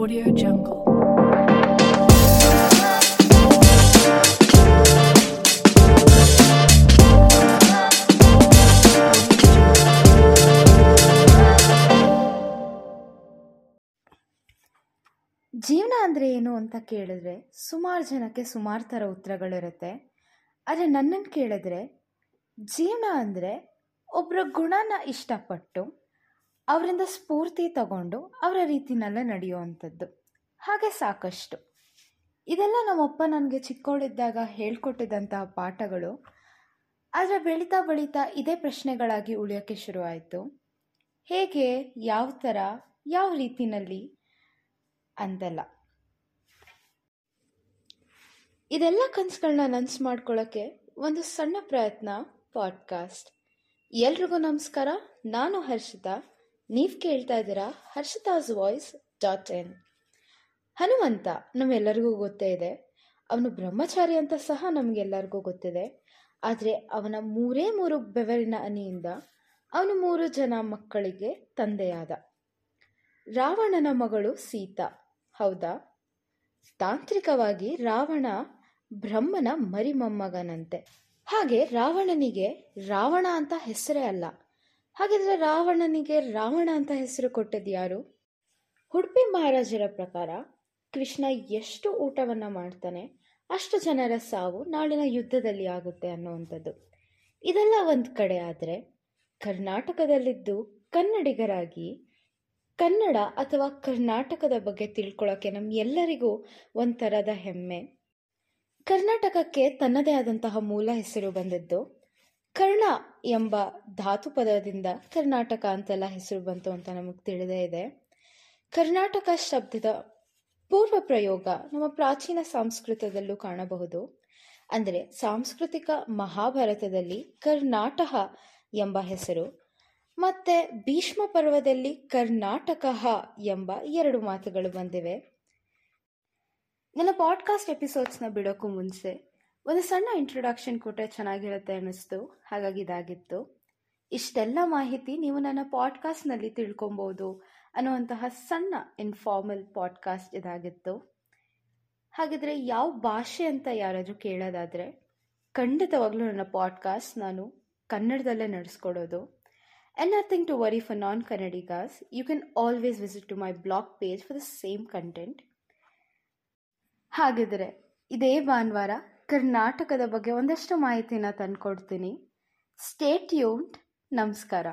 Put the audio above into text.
Audio Jungle. ಜೀವನ ಅಂದರೆ ಏನು ಅಂತ ಕೇಳಿದ್ರೆ ಸುಮಾರು ಜನಕ್ಕೆ ಸುಮಾರು ಥರ ಉತ್ತರಗಳಿರುತ್ತೆ ಆದರೆ ನನ್ನನ್ನು ಕೇಳಿದ್ರೆ ಜೀವನ ಅಂದರೆ ಒಬ್ಬರ ಗುಣನ ಇಷ್ಟಪಟ್ಟು ಅವರಿಂದ ಸ್ಫೂರ್ತಿ ತಗೊಂಡು ಅವರ ರೀತಿನಲ್ಲೇ ನಡೆಯುವಂಥದ್ದು. ಹಾಗೆ ಸಾಕಷ್ಟು. ಇದೆಲ್ಲ ನಮ್ಮಪ್ಪ ನನಗೆ ಚಿಕ್ಕವಳಿದ್ದಾಗ ಹೇಳ್ಕೊಟ್ಟಿದ್ದಂತಹ ಪಾಠಗಳು. ಆದರೆ ಬೆಳೀತಾ ಬೆಳೀತಾ ಇದೇ ಪ್ರಶ್ನೆಗಳಾಗಿ ಉಳಿಯೋಕ್ಕೆ ಶುರುವಾಯಿತು. ಹೇಗೆ, ಯಾವ ಥರ, ಯಾವ ರೀತಿನಲ್ಲಿ ಅಂತೆಲ್ಲ. ಇದೆಲ್ಲ ಕನಸುಗಳನ್ನ ನನಸು ಮಾಡ್ಕೊಳ್ಳೋಕ್ಕೆ ಒಂದು ಸಣ್ಣ ಪ್ರಯತ್ನ, ಪಾಡ್ಕಾಸ್ಟ್. ಎಲ್ರಿಗೂ ನಮಸ್ಕಾರ. ನಾನು ಹರ್ಷಿತಾ. ನೀವು ಕೇಳ್ತಾ ಇದ್ದೀರಾ Harshitas voice dot in. Hanumantha ನಮ್ಮೆಲ್ಲರಿಗೂ ಗೊತ್ತೇ ಇದೆ. ಅವನು ಬ್ರಹ್ಮಚಾರಿ ಅಂತ ಸಹ ನಮಗೆಲ್ಲರಿಗೂ ಗೊತ್ತಿದೆ. ಆದರೆ ಅವನ ಮೂರೇ ಮೂರು ಬೆವರಿನ ಅನಿಯಿಂದ ಅವನು ಮೂರು ಜನ ಮಕ್ಕಳಿಗೆ ತಂದೆಯಾದ. ರಾವಣನ ಮಗಳು ಸೀತಾ. ಹೌದಾ? ತಾಂತ್ರಿಕವಾಗಿ ರಾವಣ ಬ್ರಹ್ಮನ ಮರಿಮೊಮ್ಮಗನಂತೆ. ಹಾಗೆ ರಾವಣನಿಗೆ ರಾವಣ ಅಂತ ಹೆಸರೇ ಅಲ್ಲ. ಹಾಗಿದ್ರೆ ರಾವಣನಿಗೆ ರಾವಣ ಅಂತ ಹೆಸರು ಕೊಟ್ಟದ್ದು ಯಾರು? ಉಡುಪಿ ಮಹಾರಾಜರ ಪ್ರಕಾರ ಕೃಷ್ಣ ಎಷ್ಟು ಊಟವನ್ನು ಮಾಡ್ತಾನೆ, ಅಷ್ಟು ಜನರ ಸಾವು ನಾಳಿನ ಯುದ್ಧದಲ್ಲಿ ಆಗುತ್ತೆ ಅನ್ನುವಂಥದ್ದು. ಇದೆಲ್ಲ ಒಂದು ಕಡೆ ಆದರೆ ಕರ್ನಾಟಕದಲ್ಲಿದ್ದು ಕನ್ನಡಿಗರಾಗಿ ಕನ್ನಡ ಅಥವಾ ಕರ್ನಾಟಕದ ಬಗ್ಗೆ ತಿಳ್ಕೊಳ್ಳೋಕ್ಕೆ ನಮ್ಗೆಲ್ಲರಿಗೂ ಒಂಥರದ ಹೆಮ್ಮೆ. ಕರ್ನಾಟಕಕ್ಕೆ ತನ್ನದೇ ಆದಂತಹ ಮೂಲ ಹೆಸರು ಬಂದಿದ್ದು ಕರ್ಣ ಎಂಬ ಧಾತು ಪದದಿಂದ ಕರ್ನಾಟಕ ಅಂತೆಲ್ಲ ಹೆಸರು ಬಂತು ಅಂತ ನಮಗೆ ತಿಳಿದೇ ಇದೆ. ಕರ್ನಾಟಕ ಶಬ್ದದ ಪೂರ್ವ ಪ್ರಯೋಗ ನಮ್ಮ ಪ್ರಾಚೀನ ಸಂಸ್ಕೃತದಲ್ಲೂ ಕಾಣಬಹುದು. ಅಂದರೆ ಸಾಂಸ್ಕೃತಿಕ ಮಹಾಭಾರತದಲ್ಲಿ ಕರ್ನಾಟಕ ಎಂಬ ಹೆಸರು, ಮತ್ತೆ ಭೀಷ್ಮ ಪರ್ವದಲ್ಲಿ ಕರ್ನಾಟಕ ಎಂಬ ಎರಡು ಮಾತುಗಳು ಬಂದಿವೆ. ನನ್ನ ಪಾಡ್ಕಾಸ್ಟ್ ಎಪಿಸೋಡ್ಸ್ನ ಬಿಡೋಕ್ಕೂ ಮುಂಚೆ ಒಂದು ಸಣ್ಣ ಇಂಟ್ರೊಡಕ್ಷನ್ ಕೊಟ್ಟರೆ ಚೆನ್ನಾಗಿರುತ್ತೆ ಅನ್ನಿಸ್ತು. ಹಾಗಾಗಿ ಇದಾಗಿತ್ತು. ಇಷ್ಟೆಲ್ಲ ಮಾಹಿತಿ ನೀವು ನನ್ನ ಪಾಡ್ಕಾಸ್ಟ್ನಲ್ಲಿ ತಿಳ್ಕೊಬೋದು ಅನ್ನುವಂತಹ ಸಣ್ಣ ಇನ್ಫಾರ್ಮಲ್ ಪಾಡ್ಕಾಸ್ಟ್ ಇದಾಗಿತ್ತು. ಹಾಗಿದ್ರೆ ಯಾವ ಭಾಷೆ ಅಂತ ಯಾರಾದರೂ ಕೇಳೋದಾದರೆ ಖಂಡಿತವಾಗ್ಲೂ ನನ್ನ ಪಾಡ್ಕಾಸ್ಟ್ ನಾನು ಕನ್ನಡದಲ್ಲೇ ನಡೆಸ್ಕೊಡೋದು. And nothing to worry for non Kannadigas you can always visit to my blog page for the same content ಹಾಗಿದ್ರೆ ಇದೇ ಭಾನುವಾರ ಕರ್ನಾಟಕದ ಬಗ್ಗೆ ಒಂದಷ್ಟು ಮಾಹಿತಿನ ತಂದುಕೊಡ್ತೀನಿ. ಸ್ಟೇಟ್ ಯೂನ್ಡ್ ನಮಸ್ಕಾರ.